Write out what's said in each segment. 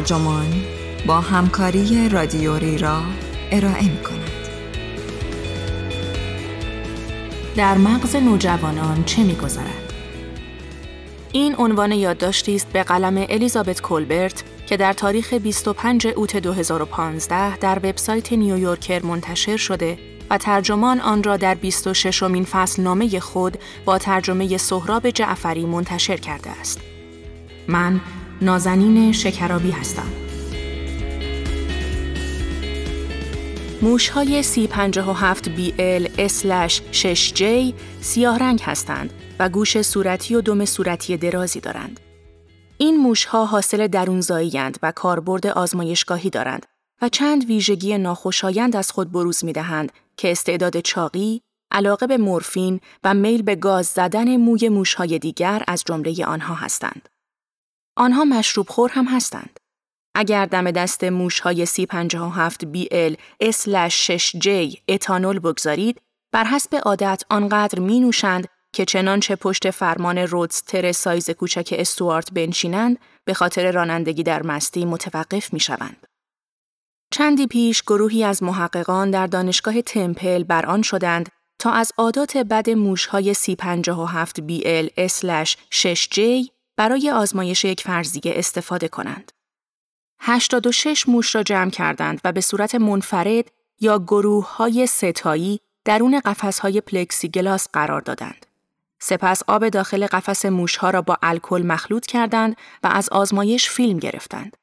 ترجمان با همکاری رادیوری را ارائه می کند. در مغز نوجوانان چه میگذرد؟ این عنوان یادداشتی است به قلم الیزابت کولبرت که در تاریخ 25 اوت 2015 در وبسایت نیویورکر منتشر شده و ترجمان آن را در 26 امین فصل نامه خود با ترجمه سهراب جعفری منتشر کرده است. من نازنین شکرابی هستم. موشهای C57BL 6J سیاه رنگ هستند و گوش صورتی و دم صورتی درازی دارند. این موشها حاصل درونزایی و کاربرد آزمایشگاهی دارند و چند ویژگی ناخوشایند از خود بروز می دهند که استعداد چاقی، علاقه به مورفین و میل به گاز زدن موی موشهای دیگر از جمله آنها هستند. آنها مشروب خور هم هستند. اگر دم دست موشهای C57BL S-6J اتانول بگذارید، بر حسب عادت آنقدر می نوشند که چنانچه پشت فرمان رودستر سایز کوچک استوارت بنشینند به خاطر رانندگی در مستی متوقف می شوند. چندی پیش گروهی از محققان در دانشگاه تمپل بر آن شدند تا از عادات بد موشهای C57BL S-6J برای آزمایش یک فرضیه استفاده کنند. 86 موش را جمع کردند و به صورت منفرد یا گروه های سه‌تایی درون قفس های پلکسیگلاس قرار دادند. سپس آب داخل قفس موشها را با الکل مخلوط کردند و از آزمایش فیلم گرفتند.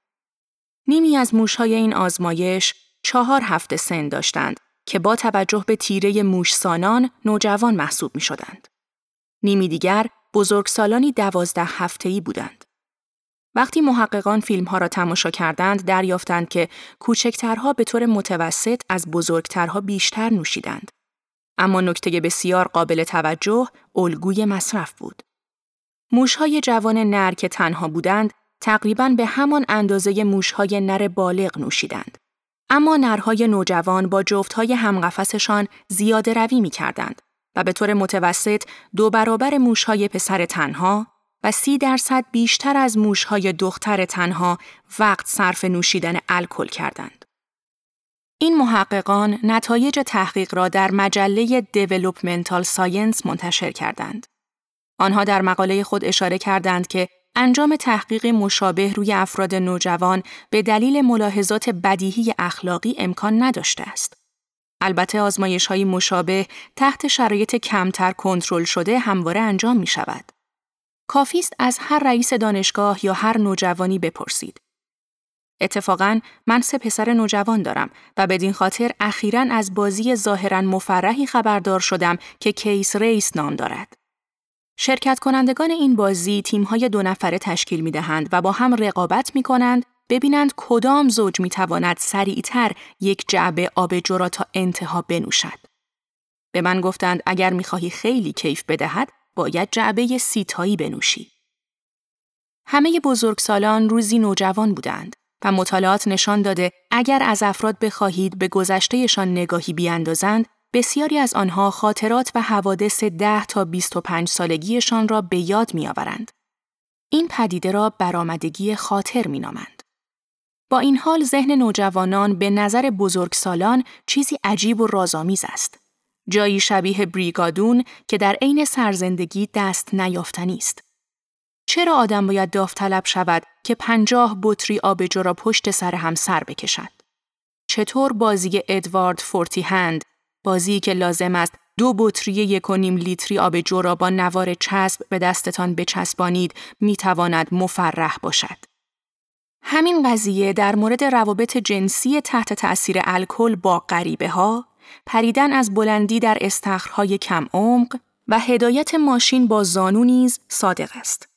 نیمی از موشهای این آزمایش چهار هفته سن داشتند که با توجه به تیره موش‌سانان نوجوان محسوب می شدند. نیمی دیگر بزرگسالانی دوازده هفتهی بودند. وقتی محققان فیلم ها را تماشا کردند دریافتند که کوچکترها به طور متوسط از بزرگترها بیشتر نوشیدند. اما نکته بسیار قابل توجه الگوی مصرف بود. موشهای جوان نر که تنها بودند تقریبا به همان اندازه موشهای نر بالغ نوشیدند. اما نرهای نوجوان با جفتهای همقفسشان زیاده روی می کردند و به طور متوسط دو برابر موشهای پسر تنها و سی درصد بیشتر از موشهای دختر تنها وقت صرف نوشیدن الکل کردند. این محققان نتایج تحقیق را در مجله Developmental Science منتشر کردند. آنها در مقاله خود اشاره کردند که انجام تحقیق مشابه روی افراد نوجوان به دلیل ملاحظات بدیهی اخلاقی امکان نداشته است. البته آزمایش های مشابه تحت شرایط کمتر کنترل شده همواره انجام می شود. کافی است از هر رئیس دانشگاه یا هر نوجوانی بپرسید. اتفاقا من سه پسر نوجوان دارم و بدین خاطر اخیرا از بازی ظاهرا مفرحی خبردار شدم که case race نام دارد. شرکت کنندگان این بازی تیم‌های دو نفره تشکیل می دهند و با هم رقابت می کنند ببینند کدام زوج می تواند سریعتر یک جعبه آب را تا انتها بنوشد. به من گفتند اگر می خواهی خیلی کیف بدهد باید جعبه سیتایی بنوشی. همه بزرگسالان روزی نوجوان بودند و مطالعات نشان داده اگر از افراد بخواهید به گذشتهشان نگاهی بیاندازند بسیاری از آنها خاطرات و حوادث ده تا 25 سالگیشان را به یاد میآورند. این پدیده را برآمدگی خاطر مینامند. با این حال ذهن نوجوانان به نظر بزرگسالان چیزی عجیب و رازآمیز است. جایی شبیه بریگادون که در عین سرزندگی دست نیافتنی است. چرا آدم باید داوطلب شود که پنجاه بطری آبجو را پشت سر هم سر بکشد؟ چطور بازی ادوارد فورتی هند، بازی که لازم است دو بطری یک و نیم لیتری آبجو را با نوار چسب به دستتان بچسبانید می تواند مفرح باشد. همین قضیه در مورد روابط جنسی تحت تأثیر الکل با غریبه ها پریدن از بلندی در استخرهای کم عمق و هدایت ماشین با زانو نیز صادق است.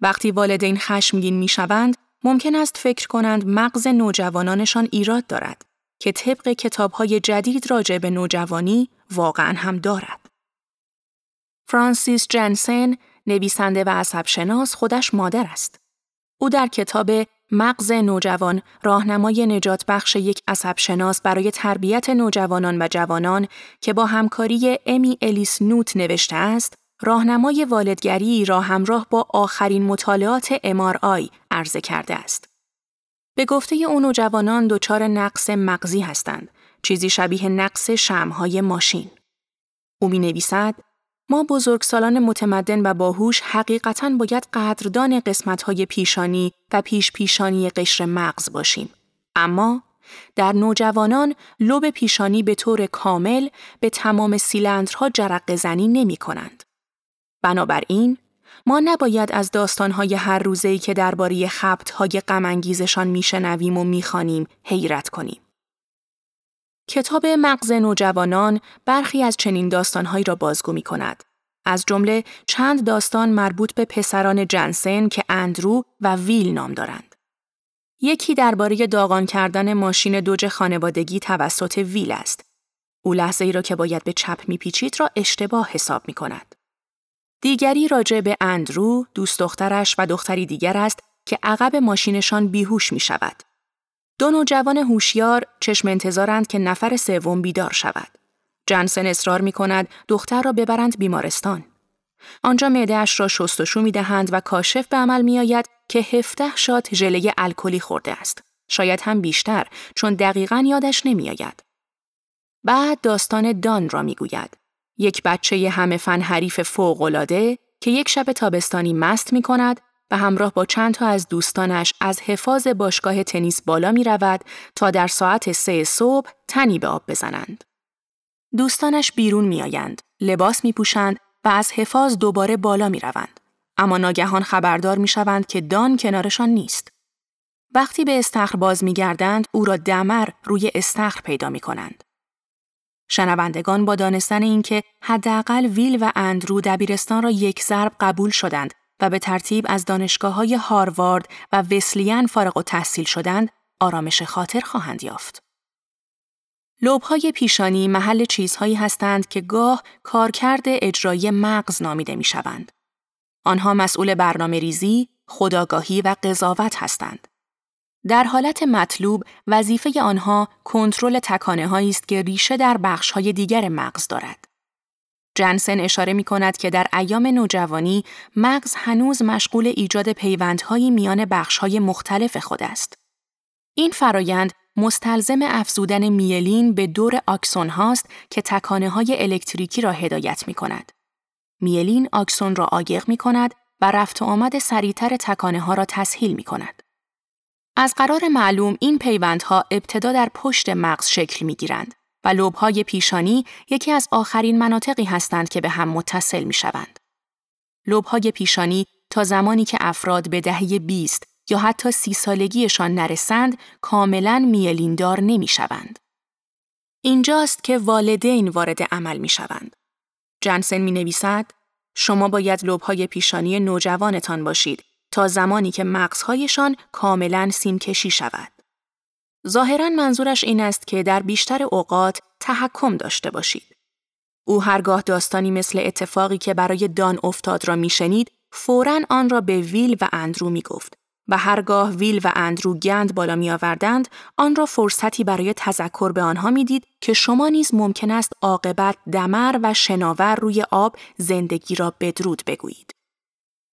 وقتی والدین خشمگین می‌شوند، ممکن است فکر کنند مغز نوجوانانشان ایراد دارد که طبق کتابهای جدید راجع به نوجوانی واقعا هم دارد. فرانسیس جنسن، نویسنده و عصبشناس خودش مادر است. او در کتاب مغز نوجوان راهنمای نجات بخش یک عصبشناس برای تربیت نوجوانان و جوانان که با همکاری امی الیس نوت نوشته است، راهنمای والدگری را همراه با آخرین مطالعات MRI عرضه کرده است. به گفته اون نوجوانان دچار نقص مغزی هستند، چیزی شبیه نقص شمهای ماشین. او می نویسد ما بزرگسالان متمدن و باهوش حقیقتا باید قدردان قسمتهای پیشانی و پیش پیشانی قشر مغز باشیم. اما در نوجوانان لب پیشانی به طور کامل به تمام سیلندرها جرق زنی نمی کنند. بنابراین ما نباید از داستانهای هر روزه‌ای که درباره خبتهای غمانگیزشان میشنویم و می‌خوانیم حیرت کنیم. کتاب مغز نوجوانان برخی از چنین داستانهایی را بازگو می کند. از جمله چند داستان مربوط به پسران جنسن که اندرو و ویل نام دارند. یکی درباره داغان کردن ماشین دوج خانوادگی توسط ویل است. او لحظه ای را که باید به چپ میپیچید را اشتباه حساب می کند. دیگری راجع به اندرو، دوست دخترش و دختری دیگر است که عقب ماشینشان بیهوش می شود. دو نوجوان هوشیار چشم انتظارند که نفر سوم بیدار شود. جنسن اصرار می کند دختر را ببرند بیمارستان. آنجا معدهاش را شستشو می دهند و کاشف به عمل می آید که هفته شات ژله الکلی خورده است. شاید هم بیشتر چون دقیقا یادش نمی آید. بعد داستان دان را می گوید. یک بچه همه فن حریف فوقالعاده که یک شب تابستانی مست می کند و همراه با چند تا از دوستانش از حفاظ باشگاه تنیس بالا می رود تا در ساعت سه صبح تنی به آب بزنند. دوستانش بیرون می آیند، لباس می پوشند و از حفاظ دوباره بالا می روند. اما ناگهان خبردار می شوند که دان کنارشان نیست. وقتی به استخر باز می گردند، او را دمر روی استخر پیدا می کنند. شنوندگان با دانستن اینکه حداقل ویل و اندرو دبیرستان را یک ضرب قبول شدند و به ترتیب از دانشگاه های هاروارد و وسلین فارغ و تحصیل شدند، آرامش خاطر خواهند یافت. لوبهای پیشانی محل چیزهایی هستند که گاه کارکرد اجرایی مغز نامیده می شوند. آنها مسئول برنامه ریزی، خداگاهی و قضاوت هستند. در حالت مطلوب وظیفه آنها کنترل تکانه است که ریشه در بخش های دیگر مغز دارد. جنسن اشاره می کند که در ایام نوجوانی مغز هنوز مشغول ایجاد پیوندهایی میان بخش های مختلف خود است. این فرایند مستلزم افزودن میلین به دور آکسون هاست که تکانه های الکتریکی را هدایت می کند. میلین آکسون را آگق می کند و رفت و آمد سریعتر تکانه ها را تسهیل می کند. از قرار معلوم این پیوندها ابتدا در پشت مغز شکل می گیرند و لوبهای پیشانی یکی از آخرین مناطقی هستند که به هم متصل می شوند. لوبهای پیشانی تا زمانی که افراد به دهه 20 یا حتی سی سالگیشان نرسند کاملا میلیندار نمی شوند. اینجاست که والدین وارد عمل می شوند. جنسن می نویسد شما باید لبهای پیشانی نوجوانتان باشید تا زمانی که مغزهایشان کاملا سیمکشی شود. ظاهرا منظورش این است که در بیشتر اوقات تحکم داشته باشید. او هرگاه داستانی مثل اتفاقی که برای دان افتاد را میشنید، فورا آن را به ویل و اندرو می گفت و هرگاه ویل و اندرو گند بالا می آوردند، آن را فرصتی برای تذکر به آنها می‌دید که شما نیز ممکن است عاقبت دمر و شناور روی آب زندگی را بدرود بگویید.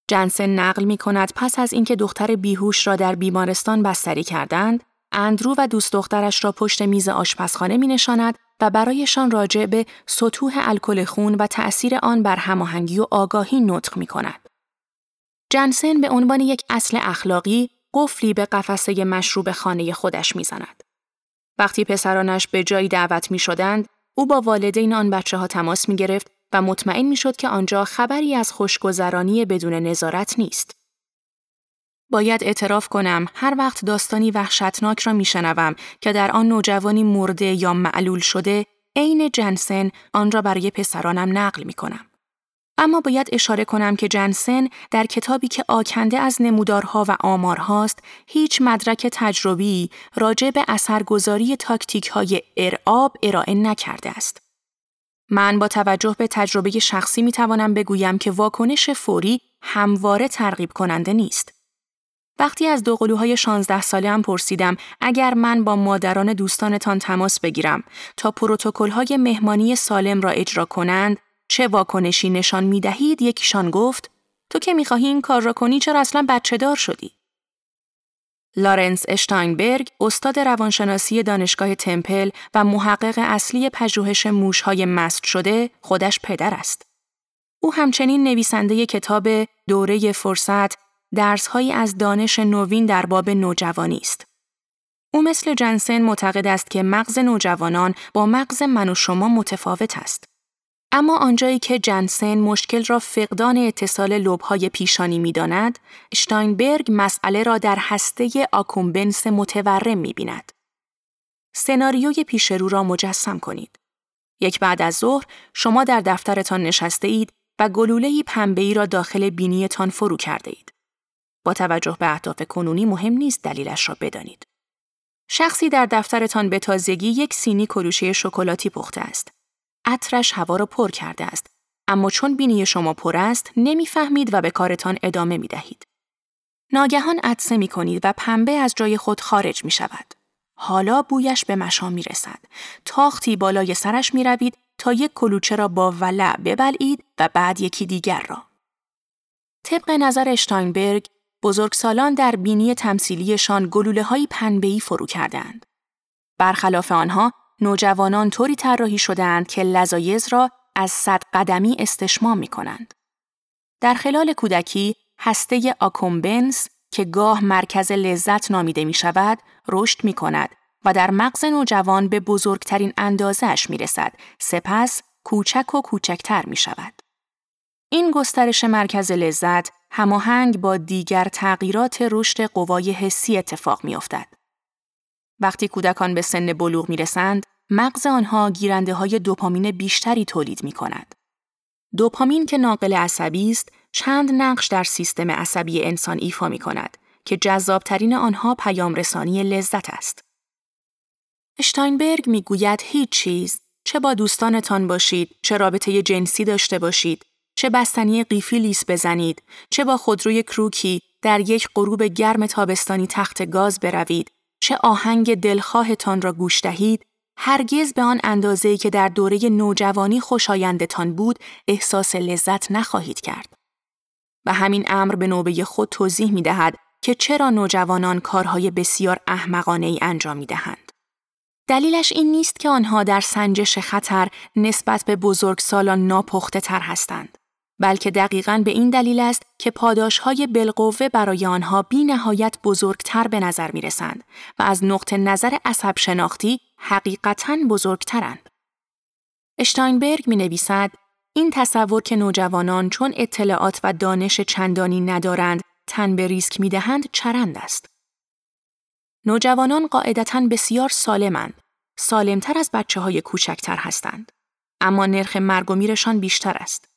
جنسن نقل می کند پس از اینکه دختر بیهوش را در بیمارستان بستری کردند، اندرو و دوست دخترش را پشت میز آشپزخانه می نشاند و برایشان راجع به سطوح الکل خون و تأثیر آن بر هماهنگی و آگاهی نطق می کند. جنسن به عنوان یک اصل اخلاقی قفلی به قفسه مشروب خانه خودش می‌زند. وقتی پسرانش به جایی دعوت می شدند، او با والدین آن بچه ها تماس می گرفت و مطمئن می شد که آنجا خبری از خوشگذرانی بدون نظارت نیست. باید اعتراف کنم هر وقت داستانی وحشتناک را میشنوم که در آن نوجوانی مرده یا معلول شده عین جنسن آن را برای پسرانم نقل می کنم. اما باید اشاره کنم که جنسن در کتابی که آکنده از نمودارها و آمارهاست هیچ مدرک تجربی راجع به اثرگذاری تاکتیک های ارعاب ارائه نکرده است. من با توجه به تجربه شخصی می توانم بگویم که واکنش فوری همواره ترغیب کننده نیست. وقتی از دو قلوهای 16 ساله هم پرسیدم اگر من با مادران دوستانتان تماس بگیرم تا پروتکل‌های مهمانی سالم را اجرا کنند چه واکنشی نشان می دهید یکیشان گفت تو که می‌خواهی این کار را کنی چرا اصلا بچه دار شدی؟ لارنس اشتاینبرگ استاد روانشناسی دانشگاه تمپل و محقق اصلی پژوهش موشهای مست شده خودش پدر است. او همچنین نویسنده کتاب دوره فرصت درسهایی از دانش نوین در باب نوجوانی است. او مثل جنسن معتقد است که مغز نوجوانان با مغز من و شما متفاوت است. اما آنجایی که جنسن مشکل را فقدان اتصال لبهای پیشانی می داند، شتاینبرگ مسئله را در هسته آکومبنس متورم می بیند. سناریوی پیشرو را مجسم کنید. یک بعد از ظهر شما در دفترتان نشسته اید و گلوله پنبه‌ای را داخل بینیتان فرو کرده اید. با توجه به اهداف کنونی مهم نیست دلیلش را بدانید. شخصی در دفترتان به تازگی یک سینی کروشه شکلاتی پخته است. عطرش هوا را پر کرده است. اما چون بینی شما پر است، نمی‌فهمید و به کارتان ادامه می دهید. ناگهان عطسه می کنید و پنبه از جای خود خارج می شود. حالا بویش به مشام می رسد. تاختی بالای سرش می روید تا یک کلوچه را با ولع ببلعید و بعد یکی دیگر را. طبق نظر اشتاینبرگ، بزرگسالان در بینی تمثیلیشان گلوله های پنبهی فرو کردند. برخلاف آنها، نوجوانان طوری طراحی شدهاند که لذایز را از صد قدمی استشمام می کنند. در خلال کودکی، هسته آکومبنس که گاه مرکز لذت نامیده می شود، رشد می کند و در مغز نوجوان به بزرگترین اندازهش می رسد، سپس کوچک و کوچکتر می شود. این گسترش مرکز لذت هماهنگ با دیگر تغییرات رشد قوای حسی اتفاق می افتد. وقتی کودکان به سن بلوغ می رسند، مغز آنها گیرنده های دوپامین بیشتری تولید می کند. دوپامین که ناقل عصبی است، چند نقش در سیستم عصبی انسان ایفا می کند که جذابترین آنها پیام رسانی لذت است. اشتاینبرگ می گوید هیچ چیز چه با دوستانتان باشید، چه رابطه جنسی داشته باشید، چه بستنی قیفی لیس بزنید، چه با خودروی کروکی در یک غروب گرم تابستانی تخت گاز بروید، چه آهنگ دلخواهتان را گوش دهید، هرگز به آن اندازه‌ای که در دوره نوجوانی خوشایندتان بود احساس لذت نخواهید کرد. و همین امر به نوبه خود توضیح می دهد که چرا نوجوانان کارهای بسیار احمقانه ای انجام می دهند. دلیلش این نیست که آنها در سنجش خطر نسبت به بزرگسالان ناپخته تر هستند. بلکه دقیقا به این دلیل است که پاداشهای بالقوه برای آنها بی نهایت بزرگتر به نظر می رسند و از نقطه نظر عصب شناختی حقیقتا بزرگترند. اشتاینبرگ می نویسد این تصور که نوجوانان چون اطلاعات و دانش چندانی ندارند تن به ریسک می دهند چرند است. نوجوانان قاعدتا بسیار سالمند، سالمتر از بچه های کوچکتر هستند. اما نرخ مرگ و میرشان بیشتر است.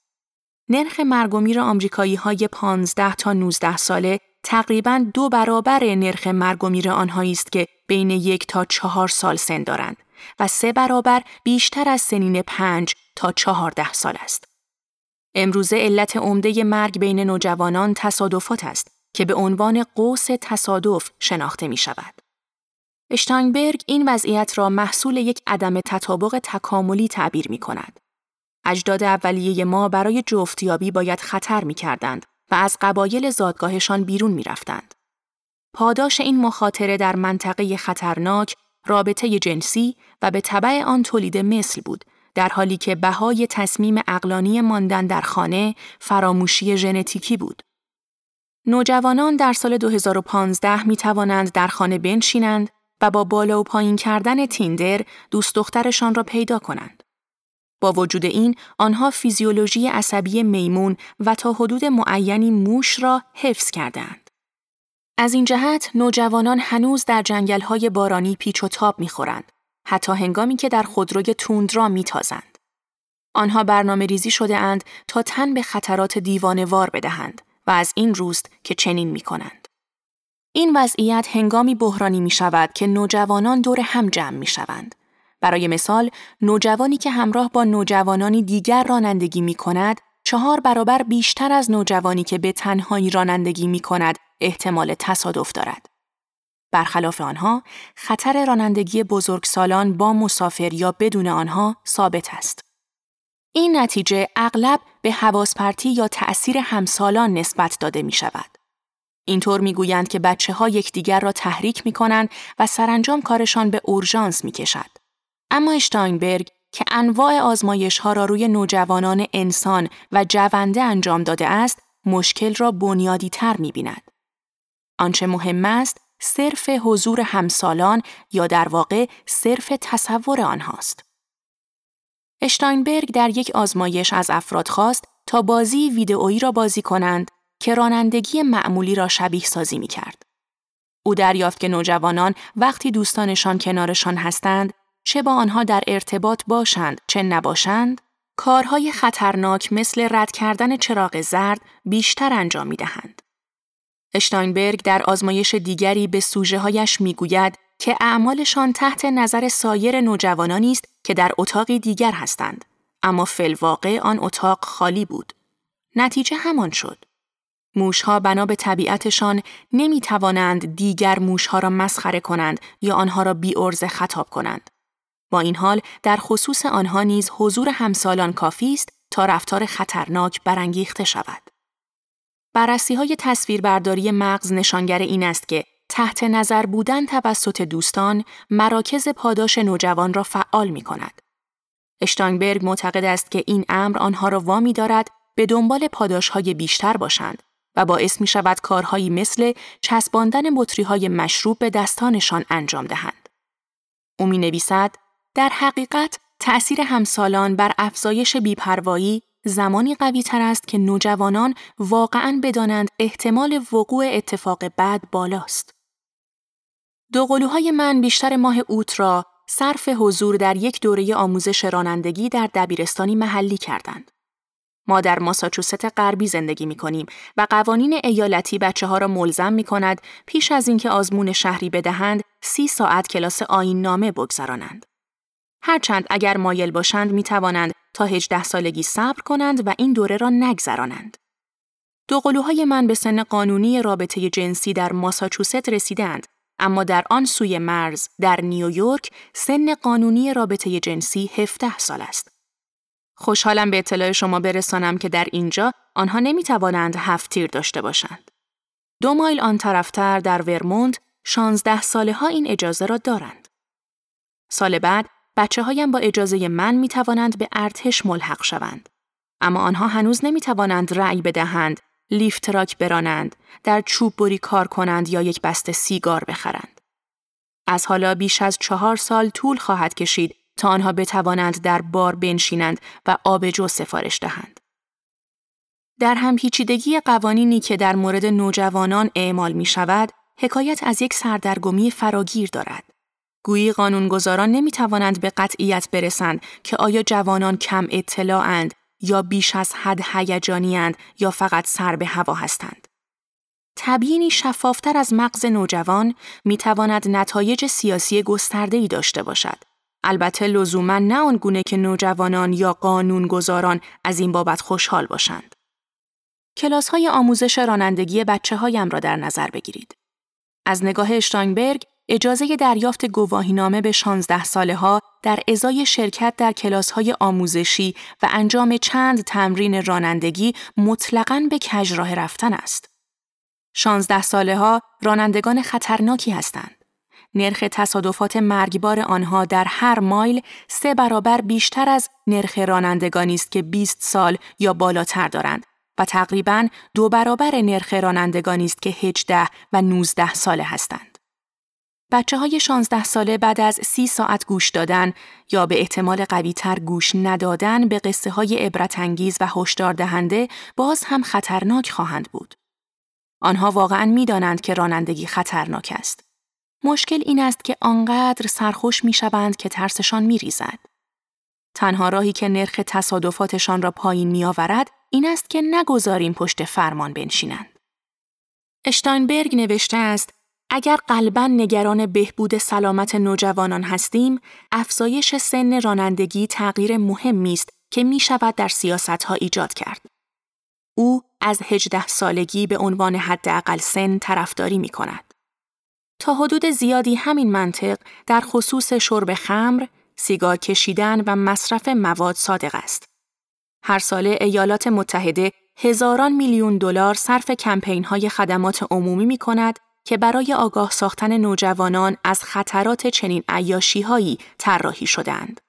نرخ مرگ و میر آمریکایی های 15 تا 19 ساله تقریبا دو برابر نرخ مرگ و میر آنهایی است که بین یک تا چهار سال سن دارند و سه برابر بیشتر از سنین پنج تا چهارده سال است. امروزه علت عمده مرگ بین نوجوانان تصادفات است که به عنوان قوس تصادف شناخته می شود. اشتاینبرگ این وضعیت را محصول یک عدم تطابق تکاملی تعبیر می کند. اجداد اولیه ما برای جفتیابی باید خطر می کردند و از قبایل زادگاهشان بیرون می رفتند. پاداش این مخاطره در منطقه خطرناک رابطه جنسی و به طبع آن تولید مثل بود در حالی که بهای تصمیم اقلانی ماندن در خانه فراموشی ژنتیکی بود. نوجوانان در سال 2015 می توانند در خانه بنشینند و با بالا و پایین کردن تیندر دوست دخترشان را پیدا کنند. با وجود این، آنها فیزیولوژی عصبی میمون و تا حدود معینی موش را حفظ کردند. از این جهت، نوجوانان هنوز در جنگل‌های بارانی پیچ و تاب می‌خورند، حتی هنگامی که در خودروی توندرا میتازند. آنها برنامه ریزی شده اند تا تن به خطرات دیوانوار بدهند و از این روست که چنین می کنند. این وضعیت هنگامی بحرانی می شود که نوجوانان دور هم جمع می شوند. برای مثال، نوجوانی که همراه با نوجوانانی دیگر رانندگی می کند، چهار برابر بیشتر از نوجوانی که به تنهایی رانندگی می کند احتمال تصادف دارد. برخلاف آنها، خطر رانندگی بزرگسالان با مسافر یا بدون آنها ثابت است. این نتیجه اغلب به حواس یا تأثیر همسالان نسبت داده می شود. اینطور می‌گویند که بچه ها یکدیگر را تحریک می کنند و سرانجام کارشان به اورژانس می کشد. اما اشتاینبرگ که انواع آزمایش ها را روی نوجوانان انسان و جونده انجام داده است، مشکل را بنیادی تر می بیند. آنچه مهم است، صرف حضور همسالان یا در واقع صرف تصور آنهاست. اشتاینبرگ در یک آزمایش از افراد خواست تا بازی ویدئویی را بازی کنند که رانندگی معمولی را شبیه سازی می کرد. او دریافت که نوجوانان وقتی دوستانشان کنارشان هستند چه با آنها در ارتباط باشند چه نباشند کارهای خطرناک مثل رد کردن چراغ زرد بیشتر انجام می دهند. اشتاینبرگ در آزمایش دیگری به سوژه هایش می گوید که اعمالشان تحت نظر سایر نوجوانانی است که در اتاقی دیگر هستند اما فلواقع آن اتاق خالی بود نتیجه همان شد موشها بنا به طبیعتشان نمی توانند دیگر موشها را مسخره کنند یا آنها را بی خطاب کنند. با این حال در خصوص آنها نیز حضور همسالان کافی است تا رفتار خطرناک برانگیخته شود. بررسی های تصویربرداری مغز نشانگر این است که تحت نظر بودن توسط دوستان مراکز پاداش نوجوان را فعال می کند. اشتانگبرگ معتقد است که این امر آنها را وامی دارد به دنبال پاداش های بیشتر باشند و باعث می شود کارهایی مثل چسباندن بطری های مشروب به دستانشان انجام دهند. او می نویسد در حقیقت تأثیر همسالان بر افزایش بیپروایی زمانی قوی تر است که نوجوانان واقعا بدانند احتمال وقوع اتفاق بد بالاست. دو قلوهای من بیشتر ماه اوت را صرف حضور در یک دوره آموزش رانندگی در دبیرستانی محلی کردند. ما در ماساچوست غربی زندگی می کنیم و قوانین ایالتی بچه ها را ملزم می کند پیش از اینکه آزمون شهری بدهند سی ساعت کلاس آین نامه بگذرانند. هرچند اگر مایل باشند می توانند تا 18 سالگی صبر کنند و این دوره را نگذرانند. دو قلوهای من به سن قانونی رابطه جنسی در ماساچوست رسیدند اما در آن سوی مرز در نیویورک سن قانونی رابطه جنسی 17 سال است. خوشحالم به اطلاع شما برسانم که در اینجا آنها نمی توانند هفت تیر داشته باشند. دو مایل آن طرفتر در ورمونت 16 ساله ها این اجازه را دارند. سال بعد بچه هایم با اجازه من می توانند به ارتش ملحق شوند. اما آنها هنوز نمی توانند رأی بدهند، لیفت راک برانند، در چوب بری کار کنند یا یک بسته سیگار بخرند. از حالا بیش از چهار سال طول خواهد کشید تا آنها بتوانند در بار بنشینند و آبجو سفارش دهند. در هم پیچیدگی قوانینی که در مورد نوجوانان اعمال می شود، حکایت از یک سردرگمی فراگیر دارد. گویی قانونگذاران نمی توانند به قطعیت برسند که آیا جوانان کم اطلاعند یا بیش از حد هیجانی یا فقط سر به هوا هستند. تبیینی شفافتر از مغز نوجوان می تواند نتایج سیاسی گسترده داشته باشد البته لزوما نه آنگونه که نوجوانان یا قانونگذاران از این بابت خوشحال باشند. کلاس های آموزش رانندگی بچه هایم را در نظر بگیرید. از نگاه اشتاینبرگ، اجازه دریافت گواهینامه به 16 ساله ها در ازای شرکت در کلاس های آموزشی و انجام چند تمرین رانندگی مطلقاً به کج راه رفتن است. 16 ساله ها رانندگان خطرناکی هستند. نرخ تصادفات مرگبار آنها در هر مایل سه برابر بیشتر از نرخ رانندگانی است که 20 سال یا بالاتر دارند و تقریبا دو برابر نرخ رانندگانی است که 18 و 19 ساله هستند. بچه های 16 ساله بعد از 30 ساعت گوش دادن یا به احتمال قویتر گوش ندادن به قصه های عبرت انگیز و هشدار دهنده باز هم خطرناک خواهند بود. آنها واقعا می‌دانند که رانندگی خطرناک است. مشکل این است که آنقدر سرخوش می شوند که ترسشان می ریزد. تنها راهی که نرخ تصادفاتشان را پایین می آورد این است که نگذاریم پشت فرمان بنشینند. اشتاینبرگ نوشته است اگر قلبا نگران بهبود سلامت نوجوانان هستیم، افزایش سن رانندگی تغییر مهمی است که می شود در سیاست ها ایجاد کرد. او از 18 سالگی به عنوان حداقل سن طرفداری می کند. تا حدود زیادی همین منطق در خصوص شرب خمر، سیگار کشیدن و مصرف مواد صادق است. هر ساله ایالات متحده هزاران میلیون دلار صرف کمپین های خدمات عمومی می کند که برای آگاه ساختن نوجوانان از خطرات چنین عیاشی هایی طراحی شدند.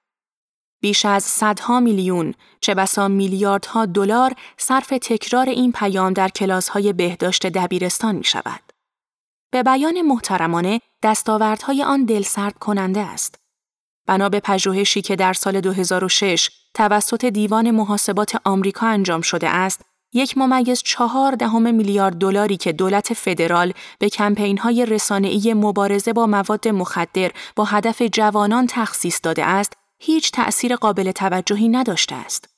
بیش از صدها میلیون چه بسا میلیاردها دلار صرف تکرار این پیام در کلاس های بهداشت دبیرستان می شود. به بیان محترمانه دستاوردهای آن دلسرد کننده است. بنا به پژوهشی که در سال 2006 توسط دیوان محاسبات آمریکا انجام شده است، یک ممیز چهار دهم میلیارد دلاری که دولت فدرال به کمپین های رسانه‌ای مبارزه با مواد مخدر با هدف جوانان تخصیص داده است، هیچ تأثیر قابل توجهی نداشته است.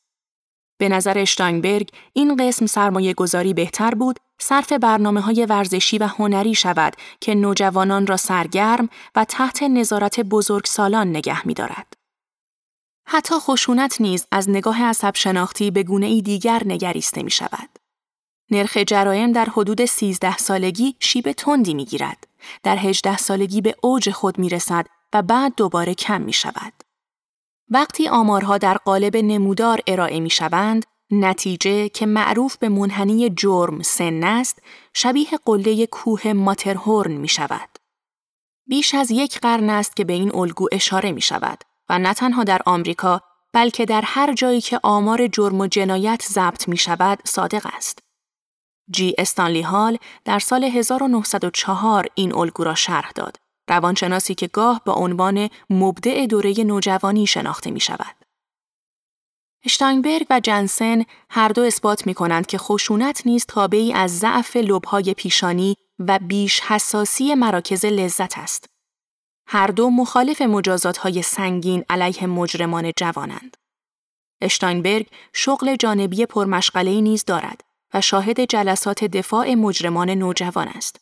به نظر اشتاینبرگ این قسم سرمایه گذاری بهتر بود صرف برنامه های ورزشی و هنری شود که نوجوانان را سرگرم و تحت نظارت بزرگ سالان نگه می دارد. حتی خشونت نیز از نگاه عصب شناختی به گونه ای دیگر نگریسته می شود. نرخ جرایم در حدود 13 سالگی شیب تندی می گیرد. در 18 سالگی به اوج خود می رسد و بعد دوباره کم می شود. وقتی آمارها در قالب نمودار ارائه می شوند، نتیجه که معروف به منحنی جرم سن است، شبیه قله کوه ماترهورن می شود. بیش از یک قرن است که به این الگو اشاره می شود و نه تنها در آمریکا بلکه در هر جایی که آمار جرم و جنایت ضبط می شود صادق است. جی استانلی هال در سال 1904 این الگو را شرح داد روانشناسی که گاه به عنوان مبدع دوره نوجوانی شناخته می شود. اشتاینبرگ و جنسن هر دو اثبات می کنند که خشونت نیز تابعی از ضعف لبهای پیشانی و بیش حساسی مراکز لذت است. هر دو مخالف مجازات های سنگین علیه مجرمان جوانند. اشتاینبرگ شغل جانبی پرمشغله نیز دارد و شاهد جلسات دفاع مجرمان نوجوان است.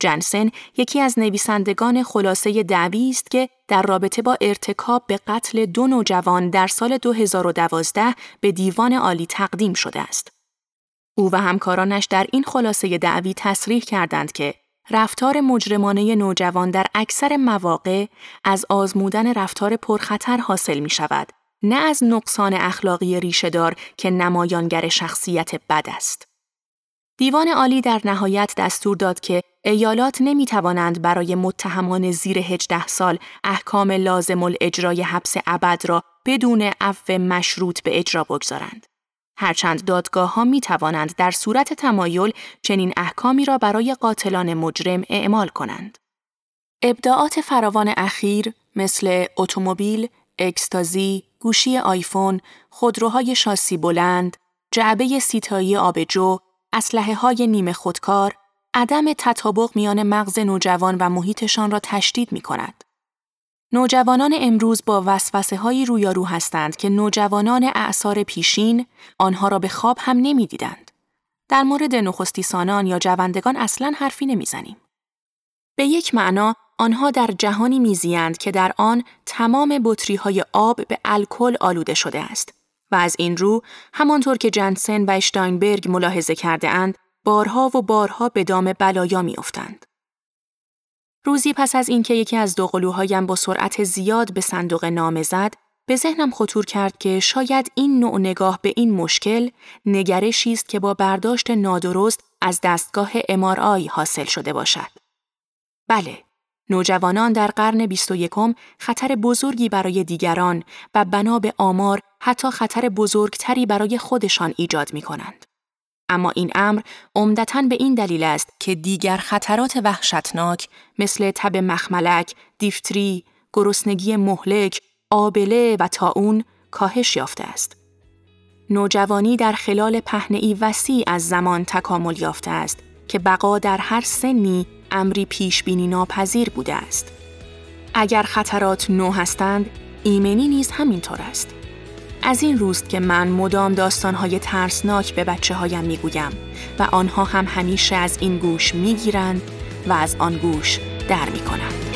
جنسن یکی از نویسندگان خلاصه دعوی است که در رابطه با ارتکاب به قتل دو نوجوان در سال 2012 به دیوان عالی تقدیم شده است. او و همکارانش در این خلاصه دعوی تصریح کردند که رفتار مجرمانه نوجوان در اکثر مواقع از آزمودن رفتار پرخطر حاصل می شود، نه از نقصان اخلاقی ریشهدار که نمایانگر شخصیت بد است. دیوان عالی در نهایت دستور داد که ایالات نمی توانند برای متهمان زیر 18 سال احکام لازم الاجرای حبس ابد را بدون عفو مشروط به اجرا بگذارند. هرچند دادگاه ها می توانند در صورت تمایل چنین احکامی را برای قاتلان مجرم اعمال کنند. ابداعات فراوان اخیر مثل اتومبیل، اکستازی، گوشی آیفون، خودروهای شاسی بلند، جعبه سیتایی آبجو، اسلحه های نیمه خودکار، عدم تطابق میان مغز نوجوان و محیطشان را تشدید می کند. نوجوانان امروز با وسوسه هایی رویارو هستند که نوجوانان اعثار پیشین آنها را به خواب هم نمی دیدند. در مورد نخستیسانان یا جوندگان اصلا حرفی نمی‌زنیم. به یک معنا آنها در جهانی میزیند که در آن تمام بطری های آب به الکل آلوده شده است و از این رو همانطور که جنسن و اشتاینبرگ ملاحظه کرده اند بارها و بارها به دام بلایا میافتند. روزی پس از اینکه یکی از دوقلوهایم با سرعت زیاد به صندوق نامه زد، به ذهنم خطور کرد که شاید این نوع نگاه به این مشکل نگرشی است که با برداشت نادرست از دستگاه MRI حاصل شده باشد. بله، نوجوانان در قرن 21 خطر بزرگی برای دیگران و بنا به آمار حتی خطر بزرگتری برای خودشان ایجاد می کنند. اما این امر عمدتا به این دلیل است که دیگر خطرات وحشتناک مثل تب مخملک، دیفتری، گرسنگی مهلک، آبله و تاون کاهش یافته است. نوجوانی در خلال پهنه‌ای وسیع از زمان تکامل یافته است که بقا در هر سنی امری پیش بینی ناپذیر بوده است. اگر خطرات نو هستند، ایمنی نیز همینطور است. از این روست که من مدام داستانهای ترسناک به بچه هایم می گویم و آنها هم همیشه از این گوش می گیرند و از آن گوش در می کنند.